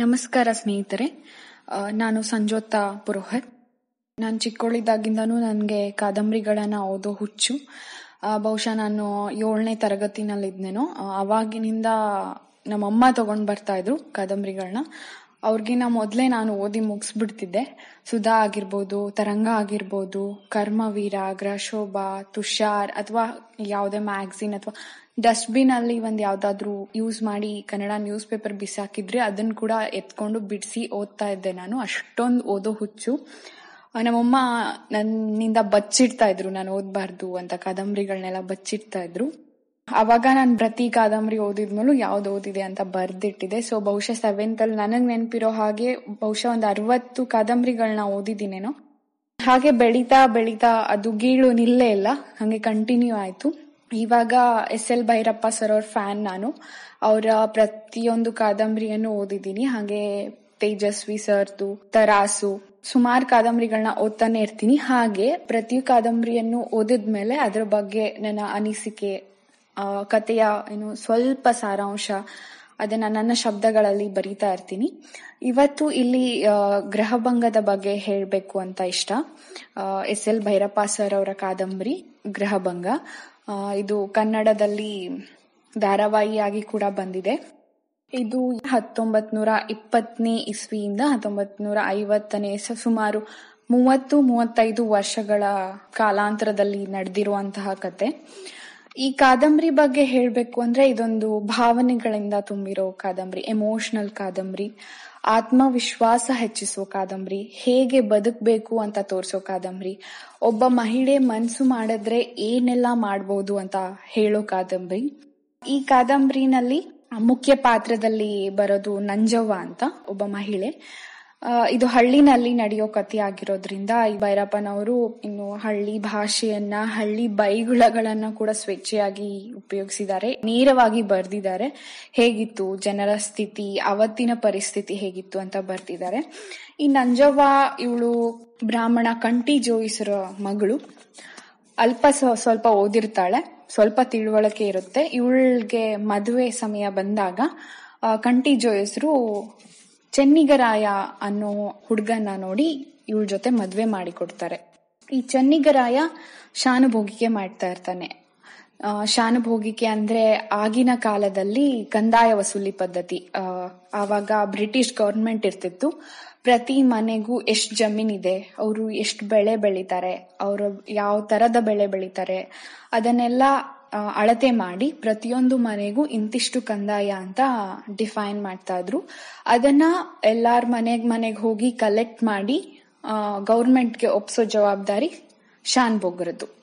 ನಮಸ್ಕಾರ ಸ್ನೇಹಿತರೆ. ನಾನು ಸಂಜೋತಾ ಪುರೋಹಿತ್. ನಾನು ಚಿಕ್ಕವಳಿದ್ದಾಗಿಂದನೂ ನನಗೆ ಕಾದಂಬರಿಗಳನ್ನು ಓದೋ ಹುಚ್ಚು. ಬಹುಶಃ ನಾನು ಏಳನೇ ತರಗತಿನಲ್ಲಿದ್ನೇನೋ. ಆ, ಅವಾಗಿನಿಂದ ನಮ್ಮಮ್ಮ ತಗೊಂಡು ಬರ್ತಾ ಇದ್ರು ಕಾದಂಬರಿಗಳನ್ನ ಅವ್ರಿಗಿನ್ನ ಮೊದಲೇ ನಾನು ಓದಿ ಮುಗಿಸ್ಬಿಡ್ತಿದ್ದೆ. ಸುಧಾ ಆಗಿರ್ಬೋದು, ತರಂಗ ಆಗಿರ್ಬೋದು, ಕರ್ಮವೀರ ಗ್ರಶೋಭ ತುಷಾರ್ ಅಥವಾ ಯಾವುದೇ ಮ್ಯಾಗ್ಝಿನ್ ಅಥವಾ ಡಸ್ಟ್ಬಿನ್ ಅಲ್ಲಿ ಒಂದು ಯಾವ್ದಾದ್ರು ಯೂಸ್ ಮಾಡಿ ಕನ್ನಡ ನ್ಯೂಸ್ ಪೇಪರ್ ಬಿಸಾಕಿದ್ರೆ ಅದನ್ನ ಕೂಡ ಎತ್ಕೊಂಡು ಬಿಡಿಸಿ ಓದ್ತಾ ಇದ್ದೆ ನಾನು. ಅಷ್ಟೊಂದು ಓದೋ ಹುಚ್ಚು. ನಮ್ಮಮ್ಮ ನನ್ನಿಂದ ಬಚ್ಚಿಡ್ತಾ ಇದ್ರು. ನಾನು ಓದ್ಬಾರ್ದು ಅಂತ ಕಾದಂಬರಿಗಳನ್ನೆಲ್ಲ ಬಚ್ಚಿಡ್ತಾ ಇದ್ರು. ಅವಾಗ ನಾನು ಪ್ರತಿ ಕಾದಂಬರಿ ಓದಿದ್ಮೇಲೂ ಯಾವ್ದು ಓದಿದೆ ಅಂತ ಬರ್ದಿಟ್ಟಿದೆ. ಸೊ ಬಹುಶಃ ಸೆವೆಂತ್ ಅಲ್ಲಿ ನನಗ್ ನೆನಪಿರೋ ಹಾಗೆ ಬಹುಶಃ ಒಂದು ಅರವತ್ತು ಕಾದಂಬರಿಗಳನ್ನ ಓದಿದ್ದೀನೇನೋ. ಹಾಗೆ ಬೆಳೀತಾ ಬೆಳೀತಾ ಅದು ಗೀಳು ನಿಲ್ಲೇ ಇಲ್ಲ. ಹಂಗೆ ಕಂಟಿನ್ಯೂ ಆಯ್ತು. ಇವಾಗ ಎಸ್ ಎಲ್ ಭೈರಪ್ಪ ಸರ್ ಅವ್ರ ಫ್ಯಾನ್ ನಾನು. ಅವರ ಪ್ರತಿಯೊಂದು ಕಾದಂಬರಿಯನ್ನು ಓದಿದ್ದೀನಿ. ಹಾಗೆ ತೇಜಸ್ವಿ ಸರ್ದು ತರಾಸು, ಸುಮಾರು ಕಾದಂಬರಿಗಳನ್ನ ಓದ್ತಾನೆ ಇರ್ತೀನಿ. ಹಾಗೆ ಪ್ರತಿ ಕಾದಂಬರಿಯನ್ನು ಓದಿದ್ಮೇಲೆ ಅದ್ರ ಬಗ್ಗೆ ನನ್ನ ಅನಿಸಿಕೆ ಕಥೆಯ ಏನು ಸ್ವಲ್ಪ ಸಾರಾಂಶ ಅದನ್ನ ನನ್ನ ಶಬ್ದಗಳಲ್ಲಿ ಬರೀತಾ ಇರ್ತೀನಿ. ಇವತ್ತು ಇಲ್ಲಿ ಗ್ರಹಭಂಗದ ಬಗ್ಗೆ ಹೇಳಬೇಕು ಅಂತ ಇಷ್ಟ. ಎಸ್ ಎಲ್ ಭೈರಪ್ಪ ಸರ್ ಅವರ ಕಾದಂಬರಿ ಗ್ರಹಭಂಗ ಇದು ಕನ್ನಡದಲ್ಲಿ ಧಾರಾವಾಹಿಯಾಗಿ ಕೂಡ ಬಂದಿದೆ. ಇದು ಹತ್ತೊಂಬತ್ ನೂರ ಇಪ್ಪತ್ತನೇ ಇಸ್ವಿಯಿಂದ ಹತ್ತೊಂಬತ್ ನೂರ ಐವತ್ತನೇ ಸುಮಾರು ಮೂವತ್ತು ಮೂವತ್ತೈದು ವರ್ಷಗಳ ಕಾಲಾಂತರದಲ್ಲಿ ನಡೆದಿರುವಂತಹ ಕತೆ. ಈ ಕಾದಂಬರಿ ಬಗ್ಗೆ ಹೇಳಬೇಕು ಅಂದ್ರೆ ಇದೊಂದು ಭಾವನೆಗಳಿಂದ ತುಂಬಿರೋ ಕಾದಂಬರಿ ಎಮೋಷನಲ್ ಕಾದಂಬರಿ, ಆತ್ಮವಿಶ್ವಾಸ ಹೆಚ್ಚಿಸೋ ಕಾದಂಬರಿ, ಹೇಗೆ ಬದುಕಬೇಕು ಅಂತ ತೋರಿಸೋ ಕಾದಂಬರಿ, ಒಬ್ಬ ಮಹಿಳೆ ಮನಸ್ಸು ಮಾಡಿದ್ರೆ ಏನೆಲ್ಲ ಮಾಡ್ಬೋದು ಅಂತ ಹೇಳೋ ಕಾದಂಬರಿ. ಈ ಕಾದಂಬರಿನಲ್ಲಿ ಮುಖ್ಯ ಪಾತ್ರದಲ್ಲಿ ಬರೋದು ನಂಜವ್ವ ಅಂತ ಒಬ್ಬ ಮಹಿಳೆ. ಇದು ಹಳ್ಳಿನಲ್ಲಿ ನಡೆಯೋ ಕಥೆ ಆಗಿರೋದ್ರಿಂದ ಈ ಭೈರಪ್ಪನವರು ಇನ್ನು ಹಳ್ಳಿ ಭಾಷೆಯನ್ನ, ಹಳ್ಳಿ ಬೈಗುಳಗಳನ್ನ ಕೂಡ ಸ್ವೇಚ್ಛೆಯಾಗಿ ಉಪಯೋಗಿಸಿದ್ದಾರೆ, ನೇರವಾಗಿ ಬರ್ದಿದ್ದಾರೆ. ಹೇಗಿತ್ತು, ಜನರ ಸ್ಥಿತಿ, ಅವತ್ತಿನ ಪರಿಸ್ಥಿತಿ ಹೇಗಿತ್ತು ಅಂತ ಬರ್ದಿದ್ದಾರೆ. ಈ ನಂಜವ್ವ ಇವಳು ಬ್ರಾಹ್ಮಣ ಕಂಟಿ ಜೋಯಿಸರ ಮಗಳು. ಅಲ್ಪ ಸ್ವ- ಸ್ವಲ್ಪ ಓದಿರ್ತಾಳೆ, ಸ್ವಲ್ಪ ತಿಳುವಳಿಕೆ ಇರುತ್ತೆ. ಇವಳಿಗೆ ಮದುವೆ ಸಮಯ ಬಂದಾಗ ಕಂಟಿ ಜೋಯಿಸರು ಚೆನ್ನಿಗರಾಯ ಅನ್ನೋ ಹುಡುಗನ್ನ ನೋಡಿ ಇವಳ ಜೊತೆ ಮದ್ವೆ ಮಾಡಿಕೊಡ್ತಾರೆ. ಈ ಚೆನ್ನಿಗರಾಯ ಶಾನುಭೋಗಿಕೆ ಮಾಡ್ತಾ ಇರ್ತಾನೆ. ಶಾನುಭೋಗಿಕೆ ಅಂದ್ರೆ ಆಗಿನ ಕಾಲದಲ್ಲಿ ಕಂದಾಯ ವಸೂಲಿ ಪದ್ಧತಿ. ಆವಾಗ ಬ್ರಿಟಿಷ್ ಗವರ್ಮೆಂಟ್ ಇರ್ತಿತ್ತು. ಪ್ರತಿ ಮನೆಗೂ ಎಷ್ಟು ಜಮೀನಿದೆ, ಅವರು ಎಷ್ಟು ಬೆಳೆ ಬೆಳಿತಾರೆ, ಅವರು ಯಾವ ತರದ ಬೆಳೆ ಬೆಳಿತಾರೆ, ಅದನ್ನೆಲ್ಲ ಅಳತೆ ಮಾಡಿ ಪ್ರತಿಯೊಂದು ಮನೆಗೂ ಇಂತಿಷ್ಟು ಕಂದಾಯ ಅಂತ ಡಿಫೈನ್ ಮಾಡ್ತಾ ಇದ್ರು. ಅದನ್ನ ಎಲ್ಲಾರ್ ಮನೆಗ್ ಮನೆಗ್ ಹೋಗಿ ಕಲೆಕ್ಟ್ ಮಾಡಿ ಗೌರ್ಮೆಂಟ್ಗೆ ಒಪ್ಸೋ ಜವಾಬ್ದಾರಿ ಶಾನ್ ಬೊಗ್ರದ್ದು.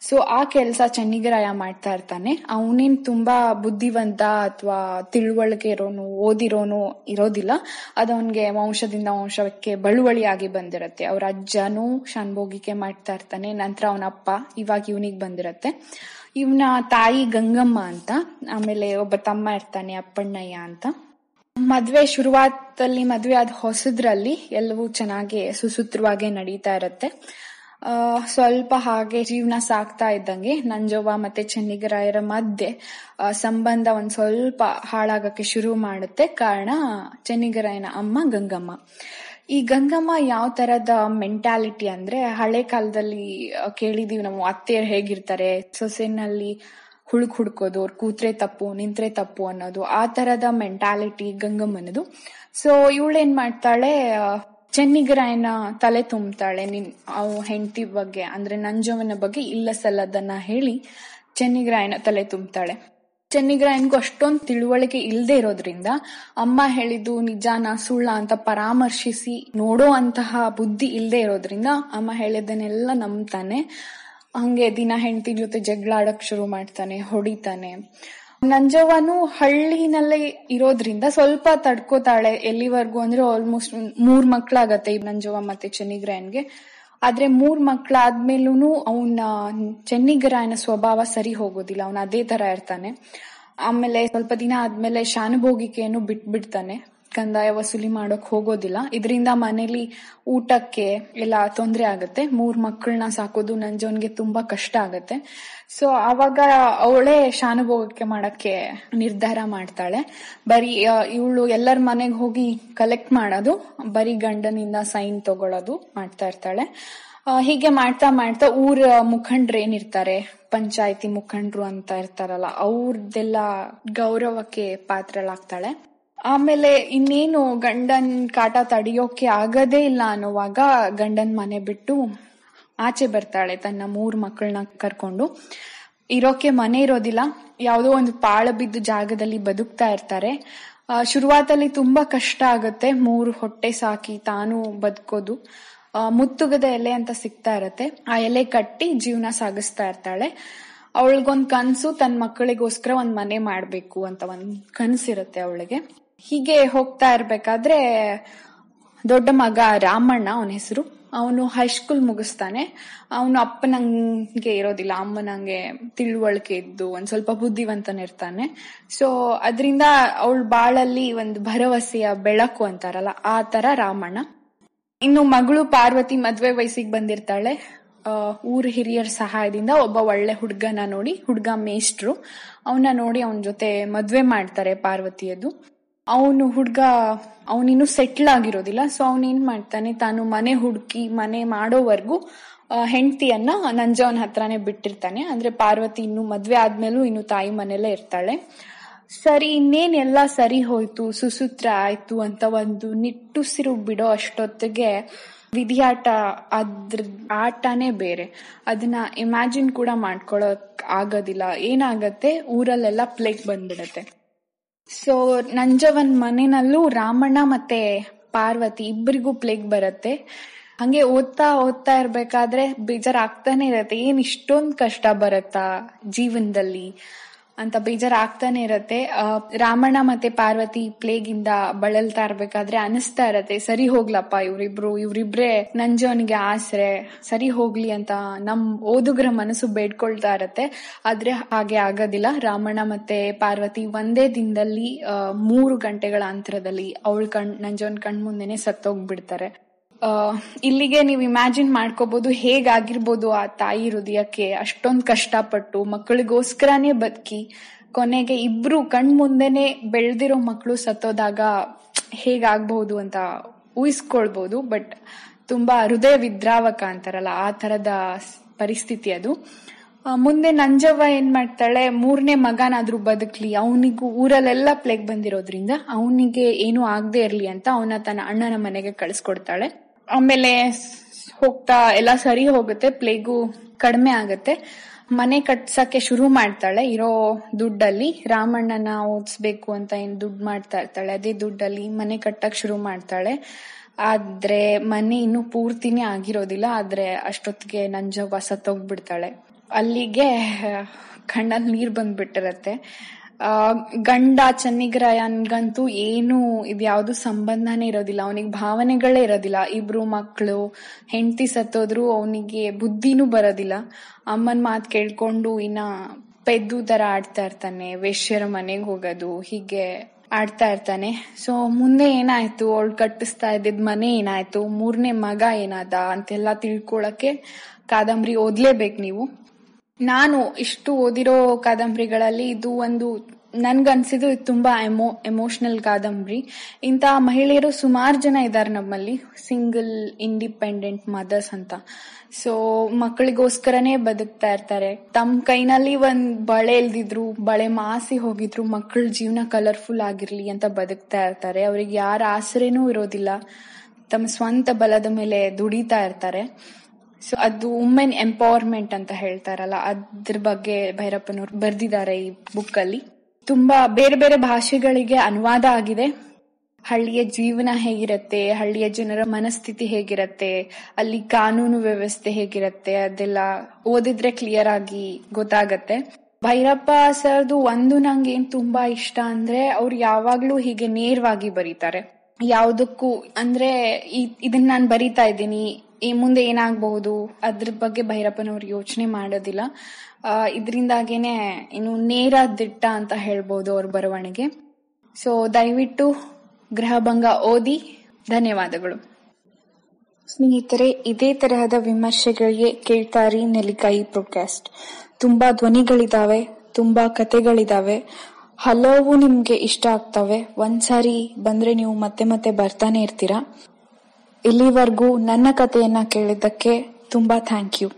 ಸೊ ಆ ಕೆಲಸ ಚೆನ್ನಿಗರಾಯ ಮಾಡ್ತಾ ಇರ್ತಾನೆ. ಅವನೇನ್ ತುಂಬಾ ಬುದ್ಧಿವಂತ ಅಥವಾ ತಿಳುವಳಿಕೆ ಇರೋನು ಓದಿರೋನು ಇರೋದಿಲ್ಲ. ಅದವನ್ಗೆ ವಂಶದಿಂದ ವಂಶಕ್ಕೆ ಬಳುವಳಿಯಾಗಿ ಬಂದಿರತ್ತೆ. ಅವ್ರ ಅಜ್ಜನೂ ಶಾನ್ಭೋಗಿಕೆ ಮಾಡ್ತಾ ಇರ್ತಾನೆ. ನಂತರ ಅವನ ಅಪ್ಪ ಇವಾಗ ಇವನಿಗೆ ಬಂದಿರತ್ತೆ. ಇವನ ತಾಯಿ ಗಂಗಮ್ಮ ಅಂತ, ಆಮೇಲೆ ಒಬ್ಬ ತಮ್ಮ ಇರ್ತಾನೆ, ಅಪ್ಪಣ್ಣಯ್ಯ ಅಂತ. ಮದ್ವೆ ಶುರುವಾತಲ್ಲಿ ಮದ್ವೆ ಆದ ಹೊಸದ್ರಲ್ಲಿ ಎಲ್ಲವೂ ಚೆನ್ನಾಗಿ ಸುಸೂತ್ರವಾಗಿ ನಡೀತಾ ಇರತ್ತೆ. ಸ್ವಲ್ಪ ಹಾಗೆ ಜೀವನ ಸಾಕ್ತಾ ಇದ್ದಂಗೆ ನಂಜವ್ವ ಮತ್ತೆ ಚೆನ್ನಿಗರಾಯರ ಮಧ್ಯೆ ಸಂಬಂಧ ಒಂದ್ ಸ್ವಲ್ಪ ಹಾಳಾಗಕ್ಕೆ ಶುರು ಮಾಡುತ್ತೆ. ಕಾರಣ, ಚೆನ್ನಿಗರಾಯನ ಅಮ್ಮ ಗಂಗಮ್ಮ. ಈ ಗಂಗಮ್ಮ ಯಾವ ತರದ ಮೆಂಟಾಲಿಟಿ ಅಂದ್ರೆ ಹಳೆ ಕಾಲದಲ್ಲಿ ಕೇಳಿದೀವಿ ನಾವು, ಅತ್ತೆಯರು ಹೇಗಿರ್ತಾರೆ, ಸೊಸೆನಲ್ಲಿ ಹುಡುಕ್ ಹುಡ್ಕೋದು, ಅವ್ರು ಕೂತ್ರೆ ತಪ್ಪು, ನಿಂತ್ರೆ ತಪ್ಪು ಅನ್ನೋದು, ಆ ತರದ ಮೆಂಟಾಲಿಟಿ ಗಂಗಮ್ಮನದು. ಸೊ ಇವಳೇನ್ ಮಾಡ್ತಾಳೆ ಚೆನ್ನಿಗ್ರಾಯನ ಚೆನ್ನಿಗರಾಯನ ತಲೆ ತುಂಬ್ತಾಳೆ, ನಿನ್ ಅವ್ ಹೆಂಡತಿ ಬಗ್ಗೆ, ಅಂದ್ರೆ ನಂಜವನ ಬಗ್ಗೆ ಇಲ್ಲ ಸಲ್ಲದನ್ನ ಹೇಳಿ ಚೆನ್ನಿಗರಾಯನ ತಲೆ ತುಂಬ್ತಾಳೆ. ಚೆನ್ನಿಗರಾಯನ್ಗೂ ಅಷ್ಟೊಂದು ತಿಳುವಳಿಕೆ ಇಲ್ಲದೆ ಇರೋದ್ರಿಂದ ಅಮ್ಮ ಹೇಳಿದ್ದು ನಿಜಾನ, ಸುಳ್ಳ ಅಂತ ಪರಾಮರ್ಶಿಸಿ ನೋಡೋ ಅಂತಹ ಬುದ್ಧಿ ಇಲ್ಲದೆ ಇರೋದ್ರಿಂದ ಅಮ್ಮ ಹೇಳಿದ್ದನ್ನೆಲ್ಲ ನಂಬ್ತಾನೆ. ಹಂಗೆ ದಿನ ಹೆಂಡತಿ ಜೊತೆ ಜಗಳ ಆಡಕ್ ಶುರು ಮಾಡ್ತಾನೆ, ಹೊಡಿತಾನೆ. ನಂಜವ್ವನು ಹಳ್ಳಿನಲ್ಲೇ ಇರೋದ್ರಿಂದ ಸ್ವಲ್ಪ ತಡ್ಕೋತಾಳೆ ಎಲ್ಲಿವರೆಗೂ ಅಂದ್ರೆ ಆಲ್ಮೋಸ್ಟ್ ಮೂರ್ ಮಕ್ಳಾಗತ್ತೆ ಈ ನಂಜವ್ವ ಮತ್ತೆ ಚೆನ್ನಿಗರಾಯನ್ಗೆ ಆದ್ರೆ ಮೂರ್ ಮಕ್ಳಾದ್ಮೇಲೂ ಅವನ ಚೆನ್ನಿಗರಾಯನ ಸ್ವಭಾವ ಸರಿ ಹೋಗೋದಿಲ್ಲ. ಅವನ ಅದೇ ತರ ಇರ್ತಾನೆ. ಆಮೇಲೆ ಸ್ವಲ್ಪ ದಿನ ಆದ್ಮೇಲೆ ಶಾನುಭೋಗಿಕೆಯನ್ನು ಬಿಟ್ಬಿಡ್ತಾನೆ ಕಂದಾಯ ವಸೂಲಿ ಮಾಡೋಕ್ ಹೋಗೋದಿಲ್ಲ. ಇದರಿಂದ ಮನೇಲಿ ಊಟಕ್ಕೆ ಎಲ್ಲ ತೊಂದರೆ ಆಗುತ್ತೆ. ಮೂರ್ ಮಕ್ಕಳನ್ನ ಸಾಕೋದು ನಂಜವನ್ಗೆ ತುಂಬಾ ಕಷ್ಟ ಆಗುತ್ತೆ. ಸೊ ಅವಾಗ ಅವಳೇ ಶಾನುಭೋಗಕ್ಕೆ ಮಾಡಕ್ಕೆ ನಿರ್ಧಾರ ಮಾಡ್ತಾಳೆ. ಬರೀ ಇವಳು ಎಲ್ಲರ ಮನೆಗೆ ಹೋಗಿ ಕಲೆಕ್ಟ್ ಮಾಡೋದು, ಬರೀ ಗಂಡನಿಂದ ಸೈನ್ ತಗೊಳ್ಳೋದು ಮಾಡ್ತಾ ಇರ್ತಾಳೆ. ಹೀಗೆ ಮಾಡ್ತಾ ಮಾಡ್ತಾ ಊರ ಮುಖಂಡ್ರು ಏನಿರ್ತಾರೆ, ಪಂಚಾಯತಿ ಮುಖಂಡ್ರು ಅಂತ ಇರ್ತಾರಲ್ಲ ಅವ್ರದ್ದೆಲ್ಲ ಗೌರವಕ್ಕೆ ಪಾತ್ರಳಾಗ್ತಾಳೆ. ಆಮೇಲೆ ಇನ್ನೇನು ಗಂಡನ್ ಕಾಟ ತಡೆಯೋಕೆ ಆಗದೇ ಇಲ್ಲ ಅನ್ನೋವಾಗ ಗಂಡನ್ ಮನೆ ಬಿಟ್ಟು ಆಚೆ ಬರ್ತಾಳೆ ತನ್ನ ಮೂರ್ ಮಕ್ಕಳನ್ನ ಕರ್ಕೊಂಡು. ಇರೋಕೆ ಮನೆ ಇರೋದಿಲ್ಲ. ಯಾವುದೋ ಒಂದು ಪಾಳ ಬಿದ್ದ ಜಾಗದಲ್ಲಿ ಬದುಕ್ತಾ ಇರ್ತಾರೆ. ಶುರುವಾತಲ್ಲಿ ತುಂಬಾ ಕಷ್ಟ ಆಗುತ್ತೆ. ಮೂರು ಹೊಟ್ಟೆ ಸಾಕಿ ತಾನು ಬದುಕೋದು. ಮುತ್ತುಗದ ಎಲೆ ಅಂತ ಸಿಗ್ತಾ ಇರತ್ತೆ. ಆ ಎಲೆ ಕಟ್ಟಿ ಜೀವನ ಸಾಗಿಸ್ತಾ ಇರ್ತಾಳೆ. ಅವಳಿಗೊಂದ್ ಕನ್ಸು ತನ್ನ ಮಕ್ಕಳಿಗೋಸ್ಕರ ಒಂದ್ ಮನೆ ಮಾಡ್ಬೇಕು ಅಂತ ಒಂದು ಕನಸಿರುತ್ತೆ ಅವಳಿಗೆ. ಹೀಗೆ ಹೋಗ್ತಾ ಇರ್ಬೇಕಾದ್ರೆ ದೊಡ್ಡ ಮಗ ರಾಮಣ್ಣ ಅವನ ಹೆಸರು. ಅವನು ಹೈಸ್ಕೂಲ್ ಮುಗಿಸ್ತಾನೆ. ಅವನು ಅಪ್ಪನಂಗೆ ಇರೋದಿಲ್ಲ. ಅಮ್ಮನಂಗೆ ತಿಳುವಳಿಕೆ ಇದ್ದು ಒಂದ್ ಸ್ವಲ್ಪ ಬುದ್ಧಿವಂತನಿರ್ತಾನೆ ಸೊ ಅದರಿಂದ ಅವಳ ಬಾಳಲ್ಲಿ ಒಂದು ಭರವಸೆಯ ಬೆಳಕು ಅಂತಾರಲ್ಲ, ಆ ತರ ರಾಮಣ್ಣ. ಇನ್ನು ಮಗಳು ಪಾರ್ವತಿ ಮದ್ವೆ ವಯಸ್ಸಿಗೆ ಬಂದಿರ್ತಾಳೆ. ಊರ್ ಹಿರಿಯರ ಸಹಾಯದಿಂದ ಒಬ್ಬ ಒಳ್ಳೆ ಹುಡ್ಗನ ನೋಡಿ, ಹುಡ್ಗ ಮೇಷ್ಟ್ರು. ಅವನ್ನ ನೋಡಿ ಅವನ ಜೊತೆ ಮದ್ವೆ ಮಾಡ್ತಾರೆ ಪಾರ್ವತಿಯದು. ಅವನು ಹುಡ್ಗ, ಅವನಿನ್ನು ಸೆಟ್ಲ್ ಆಗಿರೋದಿಲ್ಲ. ಸೊ ಅವನೇನ್ ಮಾಡ್ತಾನೆ, ತಾನು ಮನೆ ಹುಡುಕಿ, ಮನೆ ಮಾಡೋವರೆಗೂ ಹೆಂಡತಿಯನ್ನ ನಂಜವನ್ ಹತ್ರನೇ ಬಿಟ್ಟಿರ್ತಾನೆ. ಅಂದ್ರೆ ಪಾರ್ವತಿ ಇನ್ನು ಮದ್ವೆ ಆದ್ಮೇಲೂ ಇನ್ನು ತಾಯಿ ಮನೆಯಲ್ಲೇ ಇರ್ತಾಳೆ. ಸರಿ ಇನ್ನೇನ್ ಎಲ್ಲ ಸರಿ ಹೋಯ್ತು, ಸುಸೂತ್ರ ಆಯ್ತು ಅಂತ ಒಂದು ನಿಟ್ಟುಸಿರು ಬಿಡೋ ಅಷ್ಟೊತ್ತಿಗೆ ವಿಧಿಯಾಟ ಅದ್ರ, ಆಟನೇ ಬೇರೆ. ಅದನ್ನ ಇಮ್ಯಾಜಿನ್ ಕೂಡ ಮಾಡ್ಕೊಳಕ್ ಆಗೋದಿಲ್ಲ. ಏನಾಗತ್ತೆ? ಊರಲ್ಲೆಲ್ಲ ಪ್ಲೇಗ್ ಬಂದ್ಬಿಡತ್ತೆ. ಸೊ ನಂಜವನ್ ಮನೆನಲ್ಲೂ ರಾಮಣ್ಣ ಮತ್ತೆ ಪಾರ್ವತಿ ಇಬ್ಬರಿಗೂ ಪ್ಲೇಗ್ ಬರುತ್ತೆ. ಹಂಗೆ ಓದ್ತಾ ಓದ್ತಾ ಇರ್ಬೇಕಾದ್ರೆ ಬೇಜಾರಾಗ್ತಾನೆ ಇರತ್ತೆ. ಏನ್ ಇಷ್ಟೊಂದ್ ಕಷ್ಟ ಬರತ್ತಾ ಜೀವನದಲ್ಲಿ. ಅಂತ ಬೇಜಾರಾಗ್ತಾನೆ ಇರತ್ತೆ. ರಾಮಣ್ಣ ಮತ್ತೆ ಪಾರ್ವತಿ ಪ್ಲೇಗ್ ಇಂದ ಬಳಲ್ತಾ ಇರ್ಬೇಕಾದ್ರೆ ಅನಿಸ್ತಾ ಇರತ್ತೆ. ಸರಿ ಹೋಗ್ಲಪ್ಪ, ಇವ್ರಿಬ್ರು, ಇವ್ರಿಬ್ರೆ ನಂಜವನಿಗೆ ಆಸರೆ, ಸರಿ ಹೋಗ್ಲಿ ಅಂತ ನಮ್ ಓದುಗರ ಮನಸ್ಸು ಬೇಡ್ಕೊಳ್ತಾ ಇರತ್ತೆ. ಆದ್ರೆ ಹಾಗೆ ಆಗೋದಿಲ್ಲ. ರಾಮಣ್ಣ ಮತ್ತೆ ಪಾರ್ವತಿ ಒಂದೇ ದಿನದಲ್ಲಿ ಮೂರು ಗಂಟೆಗಳ ಅಂತರದಲ್ಲಿ ಅವಳ ಕಣ್, ನಂಜವನ್ ಕಣ್ ಮುಂದೆನೆ ಸತ್ತೋಗ್ಬಿಡ್ತಾರೆ. ಇಲ್ಲಿಗೆ ನೀವು ಇಮ್ಯಾಜಿನ್ ಮಾಡ್ಕೋಬಹುದು ಹೇಗಾಗಿರ್ಬೋದು ಆ ತಾಯಿ ಹೃದಯಕ್ಕೆ ಅಷ್ಟೊಂದು ಕಷ್ಟಪಟ್ಟು ಮಕ್ಕಳಿಗೋಸ್ಕರನೇ ಬದುಕಿ, ಕೊನೆಗೆ ಇಬ್ರು ಕಣ್ ಮುಂದೆನೆ ಬೆಳ್ದಿರೋ ಮಕ್ಕಳು ಸತ್ತೋದಾಗ ಹೇಗಾಗ್ಬಹುದು ಅಂತ ಊಹಿಸ್ಕೊಳ್ಬಹುದು ಬಟ್ ತುಂಬಾ ಹೃದಯ ವಿದ್ರಾವಕ ಅಂತಾರಲ್ಲ, ಆ ತರದ ಪರಿಸ್ಥಿತಿ ಅದು. ಮುಂದೆ ನಂಜವ್ವ ಏನ್ ಮಾಡ್ತಾಳೆ, ಮೂರನೇ ಮಗನಾದ್ರೂ ಬದುಕ್ಲಿ, ಅವನಿಗೂ ಊರಲ್ಲೆಲ್ಲ ಪ್ಲೇಗ್ ಬಂದಿರೋದ್ರಿಂದ, ಅವನಿಗೆ ಏನು ಆಗದೆ ಇರ್ಲಿ ಅಂತ ಅವನ ತನ್ನ ಅಣ್ಣನ ಮನೆಗೆ ಕಳಿಸ್ಕೊಡ್ತಾಳೆ. ಆಮೇಲೆ ಹೋಗ್ತಾ ಎಲ್ಲ ಸರಿ ಹೋಗುತ್ತೆ, ಪ್ಲೇಗು ಕಡಿಮೆ ಆಗುತ್ತೆ. ಮನೆ ಕಟ್ಸಕ್ಕೆ ಶುರು ಮಾಡ್ತಾಳೆ, ಇರೋ ದುಡ್ಡಲ್ಲಿ. ರಾಮಣ್ಣನ ಓದಿಸ್ಬೇಕು ಅಂತ ಏನು ದುಡ್ಡು ಮಾಡ್ತಾ ಇರ್ತಾಳೆ, ಅದೇ ದುಡ್ಡಲ್ಲಿ ಮನೆ ಕಟ್ಟಕ್ ಶುರು ಮಾಡ್ತಾಳೆ. ಆದ್ರೆ ಮನೆ ಇನ್ನೂ ಪೂರ್ತಿನೇ ಆಗಿರೋದಿಲ್ಲ, ಆದ್ರೆ ಅಷ್ಟೊತ್ತಿಗೆ ನಂಜವ್ವ ಸತ್ತೋಗ್ಬಿಡ್ತಾಳೆ ಅಲ್ಲಿಗೆ ಕಣ್ಣಲ್ಲಿ ನೀರು ಬಂದ್ಬಿಟ್ಟಿರತ್ತೆ. ಗಂಡ ಚನ್ನಿಗ್ರಯನ್ಗಂತೂ ಏನು ಇದ್ಯಾವುದು ಸಂಬಂಧನೇ ಇರೋದಿಲ್ಲ. ಅವನಿಗೆ ಭಾವನೆಗಳೇ ಇರೋದಿಲ್ಲ. ಇಬ್ರು ಮಕ್ಕಳು ಹೆಂಡತಿ ಸತ್ತೋದ್ರು ಅವನಿಗೆ ಬುದ್ಧಿನೂ ಬರೋದಿಲ್ಲ. ಅಮ್ಮನ ಮಾತ್ ಕೇಳ್ಕೊಂಡು ಇನ್ನ ಪೆದ್ದು ತರ ಆಡ್ತಾ ಇರ್ತಾನೆ. ವೇಶ್ಯರ ಮನೆಗೆ ಹೋಗೋದು, ಹೀಗೆ ಆಡ್ತಾ ಇರ್ತಾನೆ. ಸೊ ಮುಂದೆ ಏನಾಯ್ತು? ಅವಳು ಕಟ್ಟಿಸ್ತಾ ಇದ್ದಿದ್ ಮನೆ ಏನಾಯ್ತು? ಮೂರನೇ ಮಗ ಏನಾದ ಅಂತೆಲ್ಲ ತಿಳ್ಕೊಳಕ್ಕೆ ಕಾದಂಬರಿ ಓದ್ಲೇಬೇಕು ನೀವು. ನಾನು ಇಷ್ಟು ಓದಿರೋ ಕಾದಂಬರಿಗಳಲ್ಲಿ ಇದು ಒಂದು ನನ್ಗನ್ಸಿದ್ದು ಇದು ತುಂಬಾ ಎಮೋ ಎಮೋಷನಲ್ ಕಾದಂಬರಿ. ಇಂತ ಮಹಿಳೆಯರು ಸುಮಾರು ಜನ ಇದ್ದಾರೆ ನಮ್ಮಲ್ಲಿ ಸಿಂಗಲ್ ಇಂಡಿಪೆಂಡೆಂಟ್ ಮದರ್ಸ್ ಅಂತ. ಸೊ ಮಕ್ಕಳಿಗೋಸ್ಕರನೇ ಬದುಕ್ತಾ ಇರ್ತಾರೆ. ತಮ್ಮ ಕೈನಲ್ಲಿ ಒಂದ್ ಬಳೆ ಇಲ್ದಿದ್ರು, ಬಳೆ ಮಾಸಿ ಹೋಗಿದ್ರು ಮಕ್ಕಳ ಜೀವನ ಕಲರ್ಫುಲ್ ಆಗಿರ್ಲಿ ಅಂತ ಬದುಕ್ತಾ ಇರ್ತಾರೆ. ಅವ್ರಿಗೆ ಯಾರ ಆಸರೆನೂ ಇರೋದಿಲ್ಲ. ತಮ್ಮ ಸ್ವಂತ ಬಲದ ಮೇಲೆ ದುಡಿತಾ ಇರ್ತಾರೆ. ಸೊ ಅದು ವುಮೆನ್ ಎಂಪವರ್ಮೆಂಟ್ ಅಂತ ಹೇಳ್ತಾರಲ್ಲ, ಅದ್ರ ಬಗ್ಗೆ ಭೈರಪ್ಪನವ್ರು ಬರ್ದಿದ್ದಾರೆ ಈ ಬುಕ್ ಅಲ್ಲಿ. ತುಂಬಾ ಬೇರೆ ಬೇರೆ ಭಾಷೆಗಳಿಗೆ ಅನುವಾದ ಆಗಿದೆ. ಹಳ್ಳಿಯ ಜೀವನ ಹೇಗಿರತ್ತೆ, ಹಳ್ಳಿಯ ಜನರ ಮನಸ್ಥಿತಿ ಹೇಗಿರತ್ತೆ, ಅಲ್ಲಿ ಕಾನೂನು ವ್ಯವಸ್ಥೆ ಹೇಗಿರತ್ತೆ, ಅದೆಲ್ಲ ಓದಿದ್ರೆ ಕ್ಲಿಯರ್ ಆಗಿ ಗೊತ್ತಾಗತ್ತೆ. ಭೈರಪ್ಪ ಸರ್ದು ಒಂದು ನಂಗೆ ಏನ್ ತುಂಬಾ ಇಷ್ಟ ಅಂದ್ರೆ, ಅವ್ರು ಯಾವಾಗ್ಲೂ ಹೀಗೆ ನೇರವಾಗಿ ಬರೀತಾರೆ. ಯಾವುದಕ್ಕೂ, ಅಂದ್ರೆ ಇದನ್ನ ನಾನು ಬರೀತಾ ಇದ್ದೀನಿ ಈ ಮುಂದೆ ಏನಾಗಬಹುದು ಅದ್ರ ಬಗ್ಗೆ ಭೈರಪ್ಪನವರು ಯೋಚನೆ ಮಾಡೋದಿಲ್ಲ. ಇದರಿಂದಾಗೇನೆ ಇನ್ನು ನೇರ ದಿಟ್ಟ ಅಂತ ಹೇಳ್ಬೋದು ಅವ್ರ ಬರವಣಿಗೆ. ಸೊ ದಯವಿಟ್ಟು ಗೃಹಭಂಗ ಓದಿ. ಧನ್ಯವಾದಗಳು. ಸ್ನೇಹಿತರೆ, ಇದೇ ತರಹದ ವಿಮರ್ಶೆಗಳಿಗೆ ಕೇಳ್ತಾರಿ ನೆಲಿಕಾಯಿ ಪ್ರೊಡ್ಕಾಸ್ಟ್ ತುಂಬಾ ಧ್ವನಿಗಳಿದಾವೆ, ತುಂಬಾ ಕತೆಗಳಿದಾವೆ ಹಲವು ನಿಮ್ಗೆ ಇಷ್ಟ ಆಗ್ತವೆ. ಒಂದ್ಸಾರಿ ಬಂದ್ರೆ ನೀವು ಮತ್ತೆ ಮತ್ತೆ ಬರ್ತಾನೆ ಇರ್ತೀರಾ? ಇಲ್ಲಿವರೆಗೂ ನನ್ನ ಕಥೆಯನ್ನ ಕೇಳಿದ್ದಕ್ಕೆ ತುಂಬಾ ಥ್ಯಾಂಕ್ ಯು